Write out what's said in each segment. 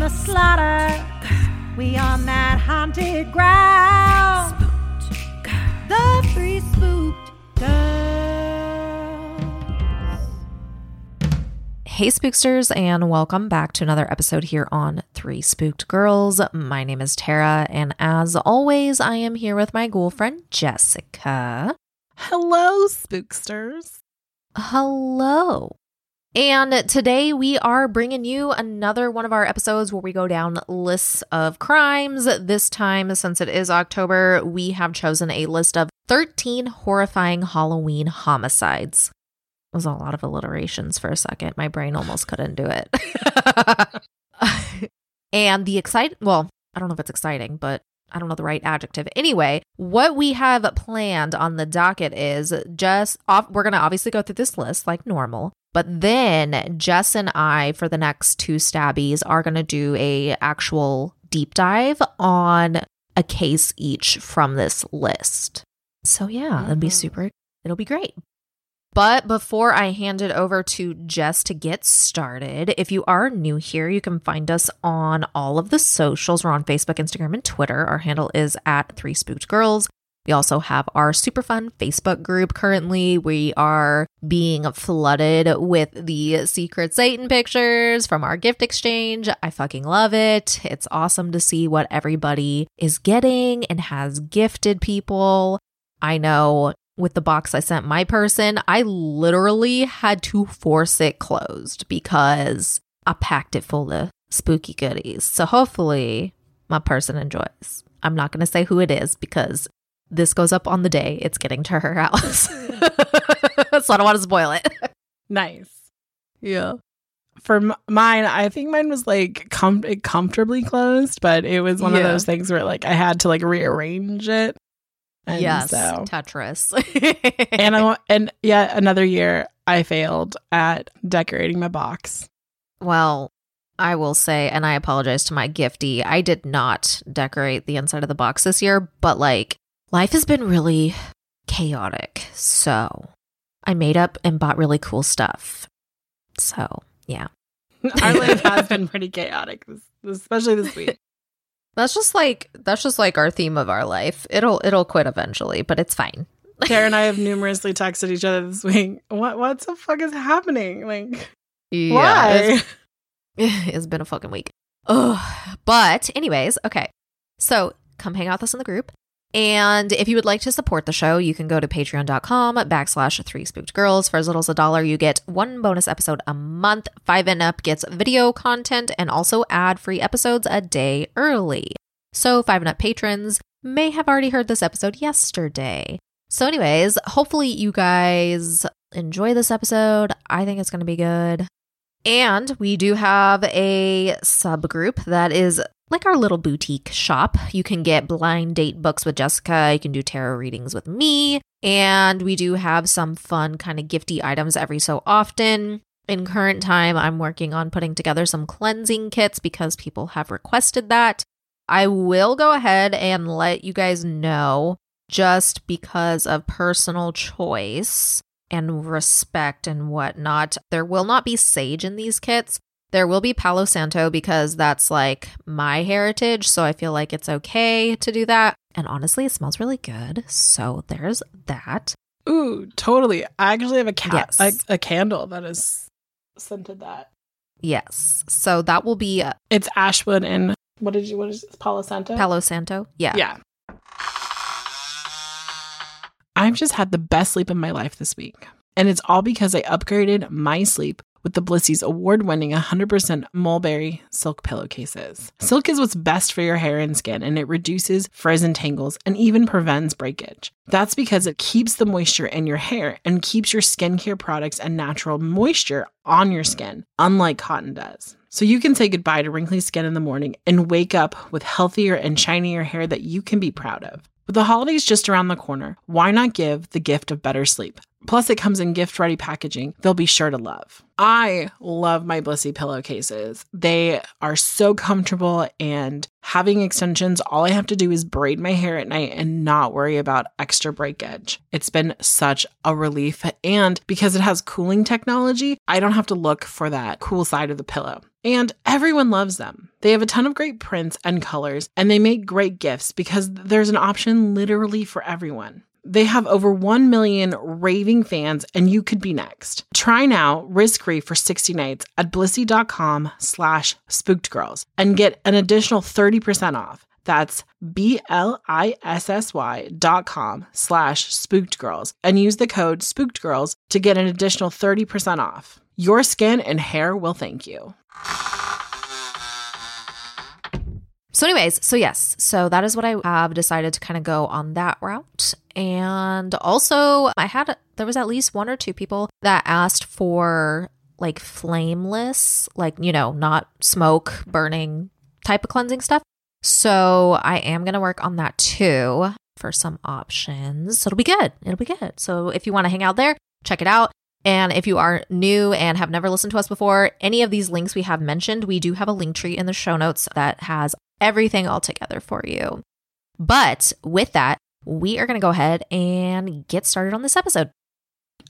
the slaughter, we on that haunted ground. The three spooked girls. Hey, spooksters, and welcome back to another episode here on Three Spooked Girls. My name is Tara, and as always, I am here with my ghoul friend Jessica. Hello, spooksters. Hello. And today we are bringing you another one of our episodes where we go down lists of crimes. This time, since it is October, we have chosen a list of 13 horrifying Halloween homicides. It was a lot of alliterations for a second. My brain almost couldn't do it. and the excite well, I don't know if it's exciting, but I don't know the right adjective. Anyway, what we have planned on the docket is just off, we're going to obviously go through this list like normal, but then Jess and I for the next two stabbies are going to do a actual deep dive on a case each from this list. So yeah, it'll be Mhm. super it'll be great. But before I hand it over to Jess to get started, if you are new here, you can find us on all of the socials. We're on Facebook, Instagram, and Twitter. Our handle is at Three Spooked Girls. We also have our super fun Facebook group currently. We are being flooded with the secret Satan pictures from our gift exchange. I fucking love it. It's awesome to see what everybody is getting and has gifted people. I know with the box I sent my person, I literally had to force it closed because I packed it full of spooky goodies. So hopefully my person enjoys. I'm not going to say who it is because this goes up on the day it's getting to her house. so I don't want to spoil it. Nice. Yeah. For m- mine, I think mine was like com- comfortably closed, but it was one of those things where like I had to like rearrange it. And yes. So, Tetris. and I and yet another year I failed at decorating my box. Well, I will say, and I apologize to my gifty, I did not decorate the inside of the box this year, but like life has been really chaotic. So I made up and bought really cool stuff. So yeah, Our life has been pretty chaotic, especially this week. That's just like that's just like our theme of our life. It'll it'll quit eventually, but it's fine. Tara and I have numerously texted each other this week. What what the fuck is happening? Like Yeah, why? it's- it's been a fucking week. Ugh. But, anyways, okay. So come hang out with us in the group. And if you would like to support the show, you can go to patreon.com backslash three spooked girls. For as little as a dollar, you get one bonus episode a month. Five and up gets video content and also ad free episodes a day early. So, five and up patrons may have already heard this episode yesterday. So, anyways, hopefully you guys enjoy this episode. I think it's going to be good. And we do have a subgroup that is like our little boutique shop. You can get blind date books with Jessica, you can do tarot readings with me, and we do have some fun kind of gifty items every so often. In current time, I'm working on putting together some cleansing kits because people have requested that. I will go ahead and let you guys know just because of personal choice and respect and whatnot. There will not be sage in these kits. There will be Palo Santo because that's like my heritage. So I feel like it's okay to do that. And honestly, it smells really good. So there's that. Ooh, totally. I actually have a cat, Yes. a, a candle that is scented that. Yes. So that will be uh, It's Ashwood and what did you what is it? Palo Santo? Palo Santo. Yeah. Yeah. I've just had the best sleep of my life this week. And it's all because I upgraded my sleep with the Blissy's award winning 100% mulberry silk pillowcases. Silk is what's best for your hair and skin, and it reduces frizz and tangles and even prevents breakage. That's because it keeps the moisture in your hair and keeps your skincare products and natural moisture on your skin, unlike cotton does. So you can say goodbye to wrinkly skin in the morning and wake up with healthier and shinier hair that you can be proud of. With the holidays just around the corner, why not give the gift of better sleep? Plus, it comes in gift ready packaging they'll be sure to love. I love my Blissy pillowcases. They are so comfortable, and having extensions, all I have to do is braid my hair at night and not worry about extra breakage. It's been such a relief. And because it has cooling technology, I don't have to look for that cool side of the pillow. And everyone loves them. They have a ton of great prints and colors, and they make great gifts because there's an option literally for everyone. They have over 1 million raving fans, and you could be next. Try now, risk-free for 60 nights at blissy.com slash spookedgirls and get an additional 30% off. That's B-L-I-S-S-Y dot com slash spookedgirls and use the code spookedgirls to get an additional 30% off. Your skin and hair will thank you. So, anyways, so yes, so that is what I have decided to kind of go on that route. And also, I had, there was at least one or two people that asked for like flameless, like, you know, not smoke burning type of cleansing stuff. So, I am going to work on that too for some options. So, it'll be good. It'll be good. So, if you want to hang out there, check it out. And if you are new and have never listened to us before, any of these links we have mentioned, we do have a link tree in the show notes that has everything all together for you. But with that, we are going to go ahead and get started on this episode.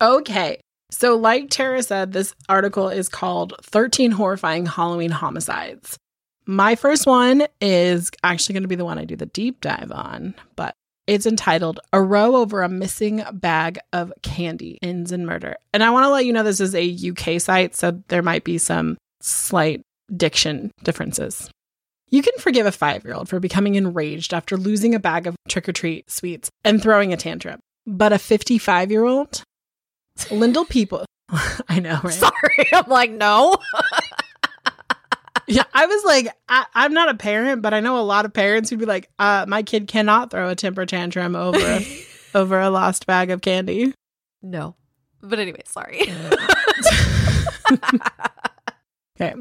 Okay. So, like Tara said, this article is called 13 Horrifying Halloween Homicides. My first one is actually going to be the one I do the deep dive on, but it's entitled A Row Over a Missing Bag of Candy Ends in Murder. And I want to let you know this is a UK site, so there might be some slight diction differences. You can forgive a five year old for becoming enraged after losing a bag of trick or treat sweets and throwing a tantrum. But a 55 year old, Lyndall People, I know, right? Sorry. I'm like, no. Yeah, I was like, I, I'm not a parent, but I know a lot of parents who'd be like, uh, my kid cannot throw a temper tantrum over over a lost bag of candy. no. But anyway, sorry. Okay.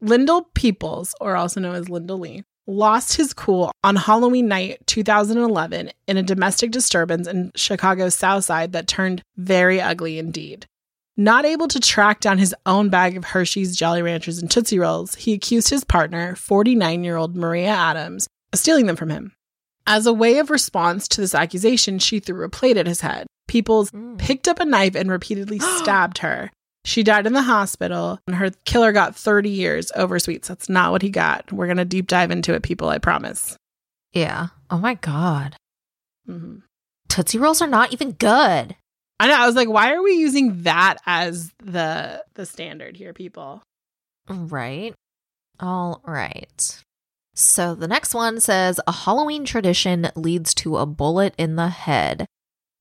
Lyndall Peoples, or also known as Lyndall Lee, lost his cool on Halloween night 2011 in a domestic disturbance in Chicago's South Side that turned very ugly indeed. Not able to track down his own bag of Hershey's Jolly Ranchers and Tootsie Rolls, he accused his partner, 49 year old Maria Adams, of stealing them from him. As a way of response to this accusation, she threw a plate at his head. Peoples Mm. picked up a knife and repeatedly stabbed her. She died in the hospital, and her killer got 30 years over sweets. That's not what he got. We're going to deep dive into it, people, I promise. Yeah. Oh my God. hmm Tootsie Rolls are not even good. I know. I was like, why are we using that as the the standard here, people? Right. All right. So the next one says a Halloween tradition leads to a bullet in the head.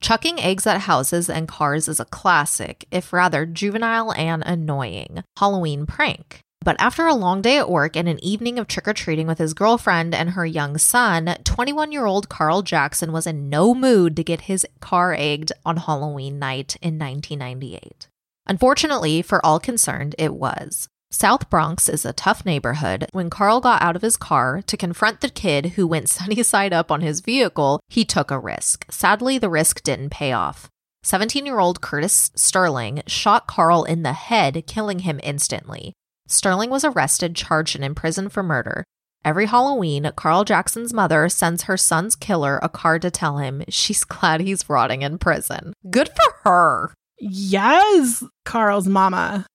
Chucking eggs at houses and cars is a classic, if rather juvenile and annoying, Halloween prank. But after a long day at work and an evening of trick or treating with his girlfriend and her young son, 21 year old Carl Jackson was in no mood to get his car egged on Halloween night in 1998. Unfortunately, for all concerned, it was. South Bronx is a tough neighborhood. When Carl got out of his car to confront the kid who went sunny side up on his vehicle, he took a risk. Sadly, the risk didn't pay off. 17 year old Curtis Sterling shot Carl in the head, killing him instantly. Sterling was arrested, charged, and imprisoned for murder. Every Halloween, Carl Jackson's mother sends her son's killer a card to tell him she's glad he's rotting in prison. Good for her. Yes, Carl's mama.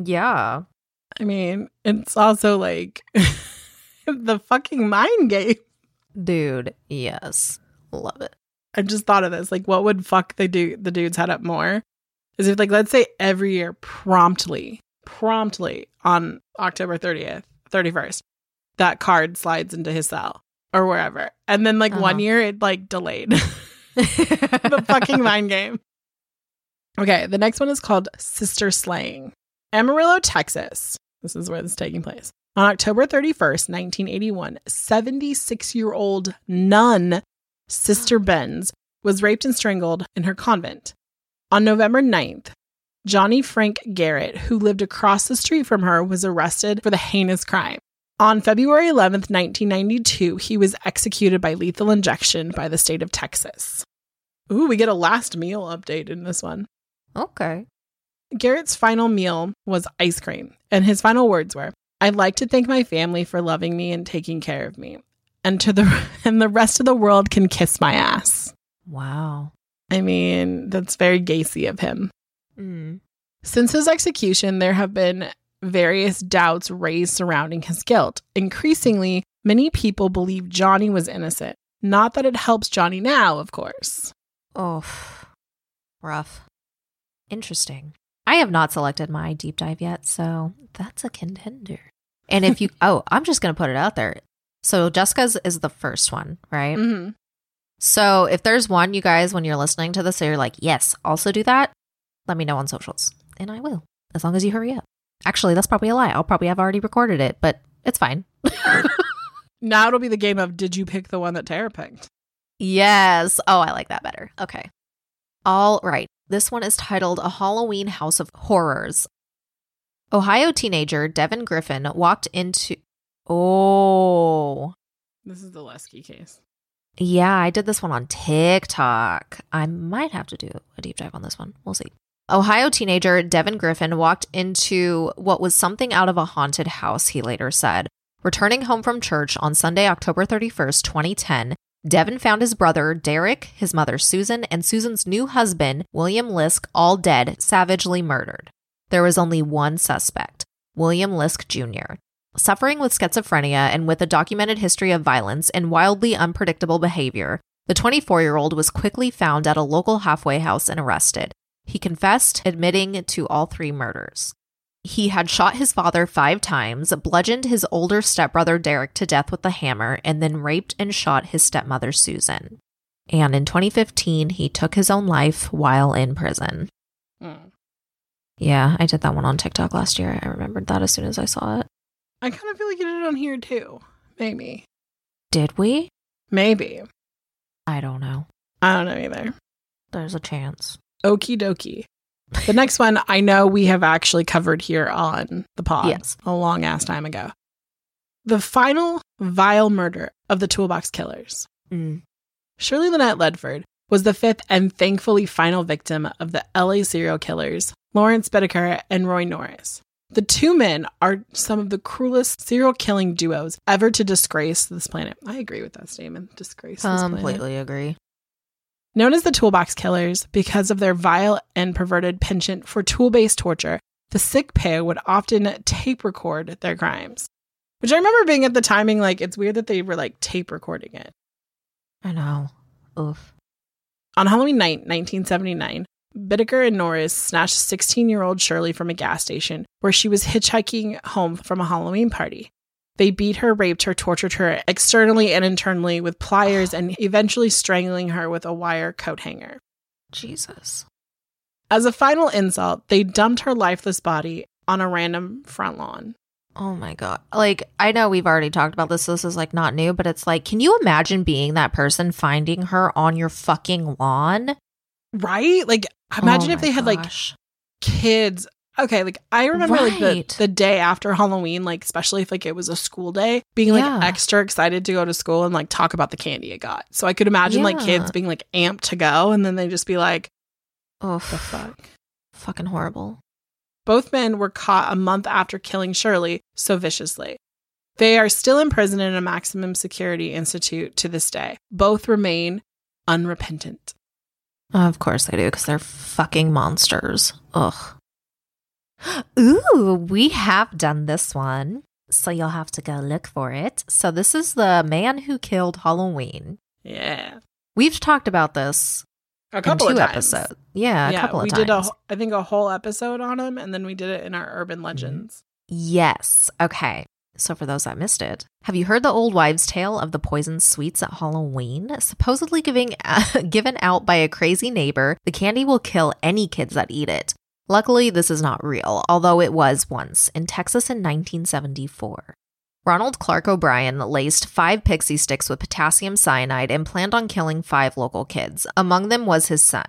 Yeah. I mean, it's also like the fucking mind game. Dude, yes. Love it. I just thought of this. Like, what would fuck the dude the dude's head up more? Is if like let's say every year promptly promptly on October 30th, 31st, that card slides into his cell or wherever. And then like one Uh-huh. year it like delayed the fucking mind game. Okay, the next one is called Sister Slaying. Amarillo, Texas. This is where this is taking place. On October 31st, 1981, 76 year old nun Sister Benz was raped and strangled in her convent. On November 9th, Johnny Frank Garrett, who lived across the street from her, was arrested for the heinous crime. On February 11th, 1992, he was executed by lethal injection by the state of Texas. Ooh, we get a last meal update in this one. Okay. Garrett's final meal was ice cream, and his final words were, I'd like to thank my family for loving me and taking care of me. And to the and the rest of the world can kiss my ass. Wow. I mean, that's very Gacy of him. Mm. Since his execution, there have been various doubts raised surrounding his guilt. Increasingly, many people believe Johnny was innocent. Not that it helps Johnny now, of course. Oh, rough. Interesting. I have not selected my deep dive yet, so that's a contender. And if you, oh, I'm just going to put it out there. So Jessica's is the first one, right? Mm-hmm. So if there's one, you guys, when you're listening to this, so you're like, yes, also do that, let me know on socials. And I will, as long as you hurry up. Actually, that's probably a lie. I'll probably have already recorded it, but it's fine. Now it'll be the game of did you pick the one that Tara picked? Yes. Oh, I like that better. Okay. All right. This one is titled A Halloween House of Horrors. Ohio teenager Devin Griffin walked into. Oh. This is the Lesky case. Yeah, I did this one on TikTok. I might have to do a deep dive on this one. We'll see. Ohio teenager Devin Griffin walked into what was something out of a haunted house, he later said. Returning home from church on Sunday, October 31st, 2010, Devin found his brother, Derek, his mother, Susan, and Susan's new husband, William Lisk, all dead, savagely murdered. There was only one suspect, William Lisk Jr. Suffering with schizophrenia and with a documented history of violence and wildly unpredictable behavior, the 24 year old was quickly found at a local halfway house and arrested. He confessed, admitting to all three murders. He had shot his father five times, bludgeoned his older stepbrother Derek to death with a hammer, and then raped and shot his stepmother Susan. And in 2015, he took his own life while in prison. Mm. Yeah, I did that one on TikTok last year. I remembered that as soon as I saw it. I kind of feel like you did it on here too. Maybe. Did we? Maybe. I don't know. I don't know either. There's a chance. Okie dokie. The next one I know we have actually covered here on the pod Yes. a long ass time ago. The final vile murder of the Toolbox Killers. Mm. Shirley Lynette Ledford was the fifth and thankfully final victim of the LA serial killers, Lawrence Bittaker and Roy Norris. The two men are some of the cruelest serial killing duos ever to disgrace this planet. I agree with that statement. Disgrace this planet. Completely agree. Known as the Toolbox Killers because of their vile and perverted penchant for tool based torture, the sick pair would often tape record their crimes. Which I remember being at the timing like, it's weird that they were like tape recording it. I know. Oof. On Halloween night, 1979, Bittaker and Norris snatched 16 year old Shirley from a gas station where she was hitchhiking home from a Halloween party. They beat her, raped her, tortured her externally and internally with pliers, and eventually strangling her with a wire coat hanger. Jesus. As a final insult, they dumped her lifeless body on a random front lawn. Oh my God. Like, I know we've already talked about this. This is like not new, but it's like, can you imagine being that person finding her on your fucking lawn? Right? Like, imagine Oh if they my had like kids. Okay, like I remember like the, the day after Halloween, like especially if like it was a school day, being like Yeah. extra excited to go to school and like talk about the candy it got. So I could imagine like kids being like amped to go and then they just be like, Oh, the fuck. fucking horrible. Both men were caught a month after killing Shirley so viciously. They are still in prison in a maximum security institute to this day. Both remain unrepentant. Of course they do, because they're fucking monsters. Ugh. Ooh, we have done this one. So you'll have to go look for it. So this is the man who killed Halloween. Yeah. We've talked about this A couple in two of times. episodes. Yeah, a couple of we times. did a, I think a whole episode on him, and then we did it in our urban Mm-hmm. legends. Yes. Okay. So, for those that missed it, have you heard the old wives' tale of the poisoned sweets at Halloween? Supposedly giving, given out by a crazy neighbor, the candy will kill any kids that eat it. Luckily, this is not real, although it was once in Texas in 1974. Ronald Clark O'Brien laced five Pixy Stix with potassium cyanide and planned on killing five local kids. Among them was his son.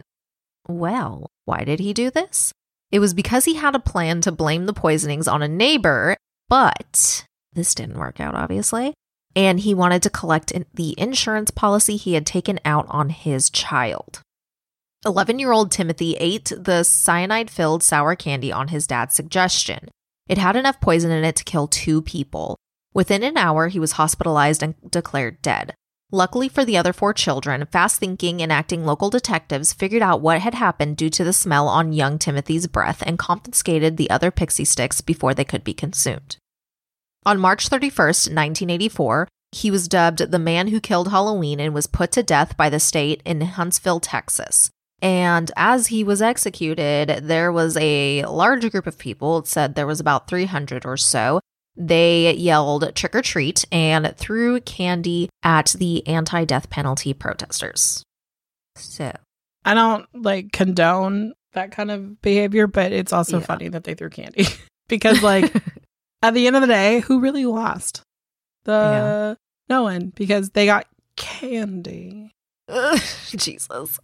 Well, why did he do this? It was because he had a plan to blame the poisonings on a neighbor, but this didn't work out, obviously. And he wanted to collect the insurance policy he had taken out on his child. 11 year old Timothy ate the cyanide filled sour candy on his dad's suggestion. It had enough poison in it to kill two people. Within an hour, he was hospitalized and declared dead. Luckily for the other four children, fast thinking and acting local detectives figured out what had happened due to the smell on young Timothy's breath and confiscated the other Pixy Stix before they could be consumed. On March 31st, 1984, he was dubbed the man who killed Halloween and was put to death by the state in Huntsville, Texas. And as he was executed, there was a large group of people. It said there was about 300 or so. They yelled trick or treat and threw candy at the anti death penalty protesters. So, I don't like condone that kind of behavior, but it's also Yeah. funny that they threw candy because, like, at the end of the day, who really lost? The no one because they got candy. Jesus.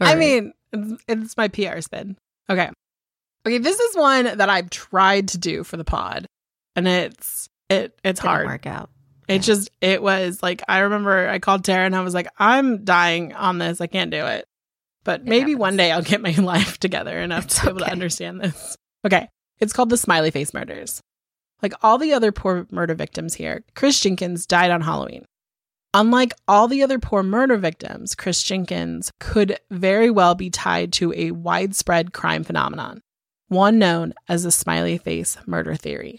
I All right. mean, it's, it's my PR spin. Okay. Okay, this is one that I've tried to do for the pod, and it's it it's Didn't hard. work out. It just it was like I remember I called Tara and I was like, I'm dying on this. I can't do it. But It maybe happens. one day I'll get my life together enough It's to be able to understand this. Okay. It's called the smiley face murders. Like all the other poor murder victims here, Chris Jenkins died on Halloween. Unlike all the other poor murder victims, Chris Jenkins could very well be tied to a widespread crime phenomenon, one known as the smiley face murder theory.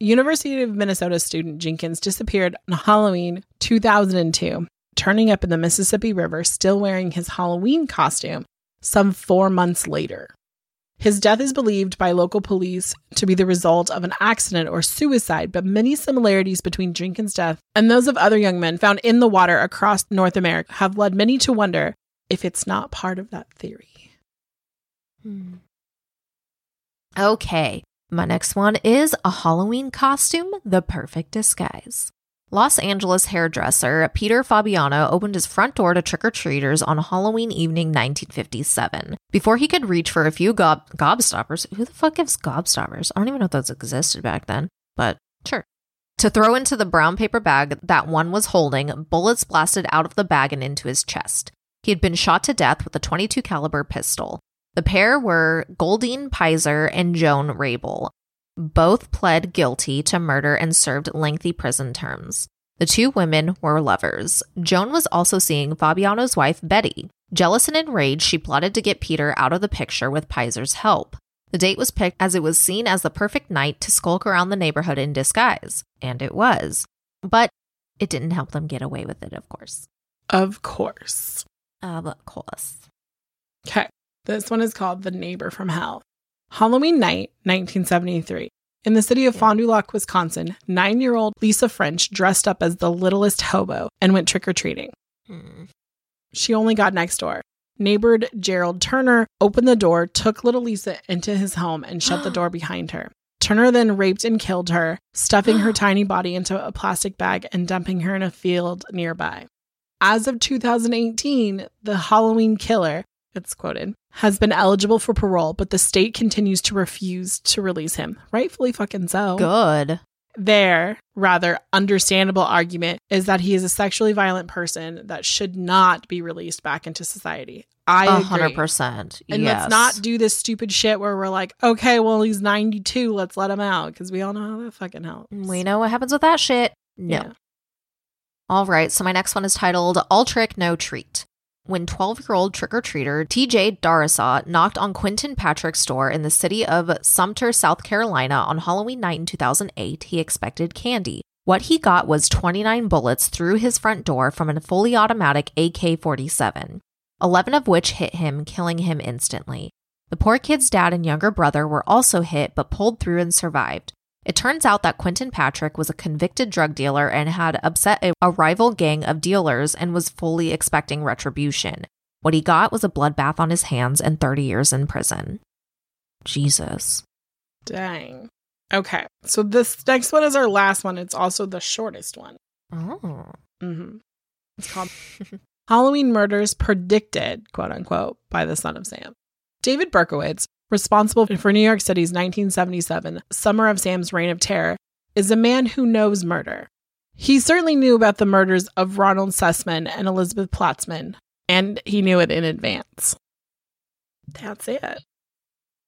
University of Minnesota student Jenkins disappeared on Halloween 2002, turning up in the Mississippi River still wearing his Halloween costume some four months later. His death is believed by local police to be the result of an accident or suicide, but many similarities between Jenkins' death and those of other young men found in the water across North America have led many to wonder if it's not part of that theory. Hmm. Okay, my next one is a Halloween costume, the perfect disguise. Los Angeles hairdresser Peter Fabiano opened his front door to trick or treaters on Halloween evening 1957. Before he could reach for a few gob- gobstoppers, who the fuck gives gobstoppers? I don't even know if those existed back then, but sure. To throw into the brown paper bag that one was holding, bullets blasted out of the bag and into his chest. He had been shot to death with a 22 caliber pistol. The pair were Goldine Pizer and Joan Rabel. Both pled guilty to murder and served lengthy prison terms. The two women were lovers. Joan was also seeing Fabiano's wife, Betty. Jealous and enraged, she plotted to get Peter out of the picture with Pizer's help. The date was picked as it was seen as the perfect night to skulk around the neighborhood in disguise, and it was. But it didn't help them get away with it, of course. Of course. Of course. Okay. This one is called The Neighbor from Hell. Halloween night, 1973. In the city of Fond du Lac, Wisconsin, nine year old Lisa French dressed up as the littlest hobo and went trick or treating. Hmm. She only got next door. Neighbored Gerald Turner opened the door, took little Lisa into his home, and shut the door behind her. Turner then raped and killed her, stuffing her tiny body into a plastic bag and dumping her in a field nearby. As of 2018, the Halloween killer, it's quoted, has been eligible for parole, but the state continues to refuse to release him. Rightfully fucking so. Good. Their rather understandable argument is that he is a sexually violent person that should not be released back into society. I hundred percent. And yes. let's not do this stupid shit where we're like, okay, well, he's 92. Let's let him out because we all know how that fucking helps. We know what happens with that shit. No. Yeah. All right, so my next one is titled All Trick, No Treat. When 12 year old trick or treater TJ Darasaw knocked on Quentin Patrick's door in the city of Sumter, South Carolina on Halloween night in 2008, he expected candy. What he got was 29 bullets through his front door from a fully automatic AK 47, 11 of which hit him, killing him instantly. The poor kid's dad and younger brother were also hit but pulled through and survived. It turns out that Quentin Patrick was a convicted drug dealer and had upset a, rival gang of dealers and was fully expecting retribution. What he got was a bloodbath on his hands and 30 years in prison. Jesus. Dang. Okay. So this next one is our last one. It's also the shortest one. Oh. hmm It's called Halloween Murders Predicted, quote unquote, by the Son of Sam. David Berkowitz, responsible for New York City's 1977 Summer of Sam's Reign of Terror, is a man who knows murder. He certainly knew about the murders of Ronald Sussman and Elizabeth Plotzman, and he knew it in advance. That's it.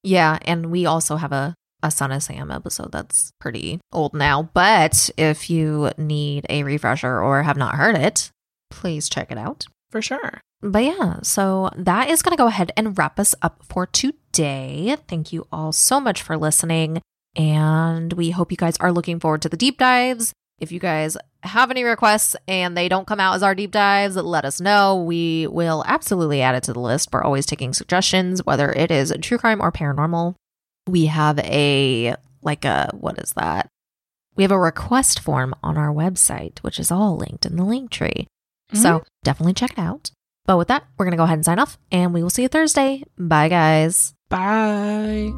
Yeah, and we also have a a Son of Sam episode that's pretty old now. But if you need a refresher or have not heard it, please check it out. For sure. But yeah, so that is going to go ahead and wrap us up for today. Thank you all so much for listening. And we hope you guys are looking forward to the deep dives. If you guys have any requests and they don't come out as our deep dives, let us know. We will absolutely add it to the list. We're always taking suggestions, whether it is true crime or paranormal. We have a, like a, what is that? We have a request form on our website, which is all linked in the link tree. Mm-hmm. So definitely check it out. But with that, we're going to go ahead and sign off and we will see you Thursday. Bye, guys. Bye.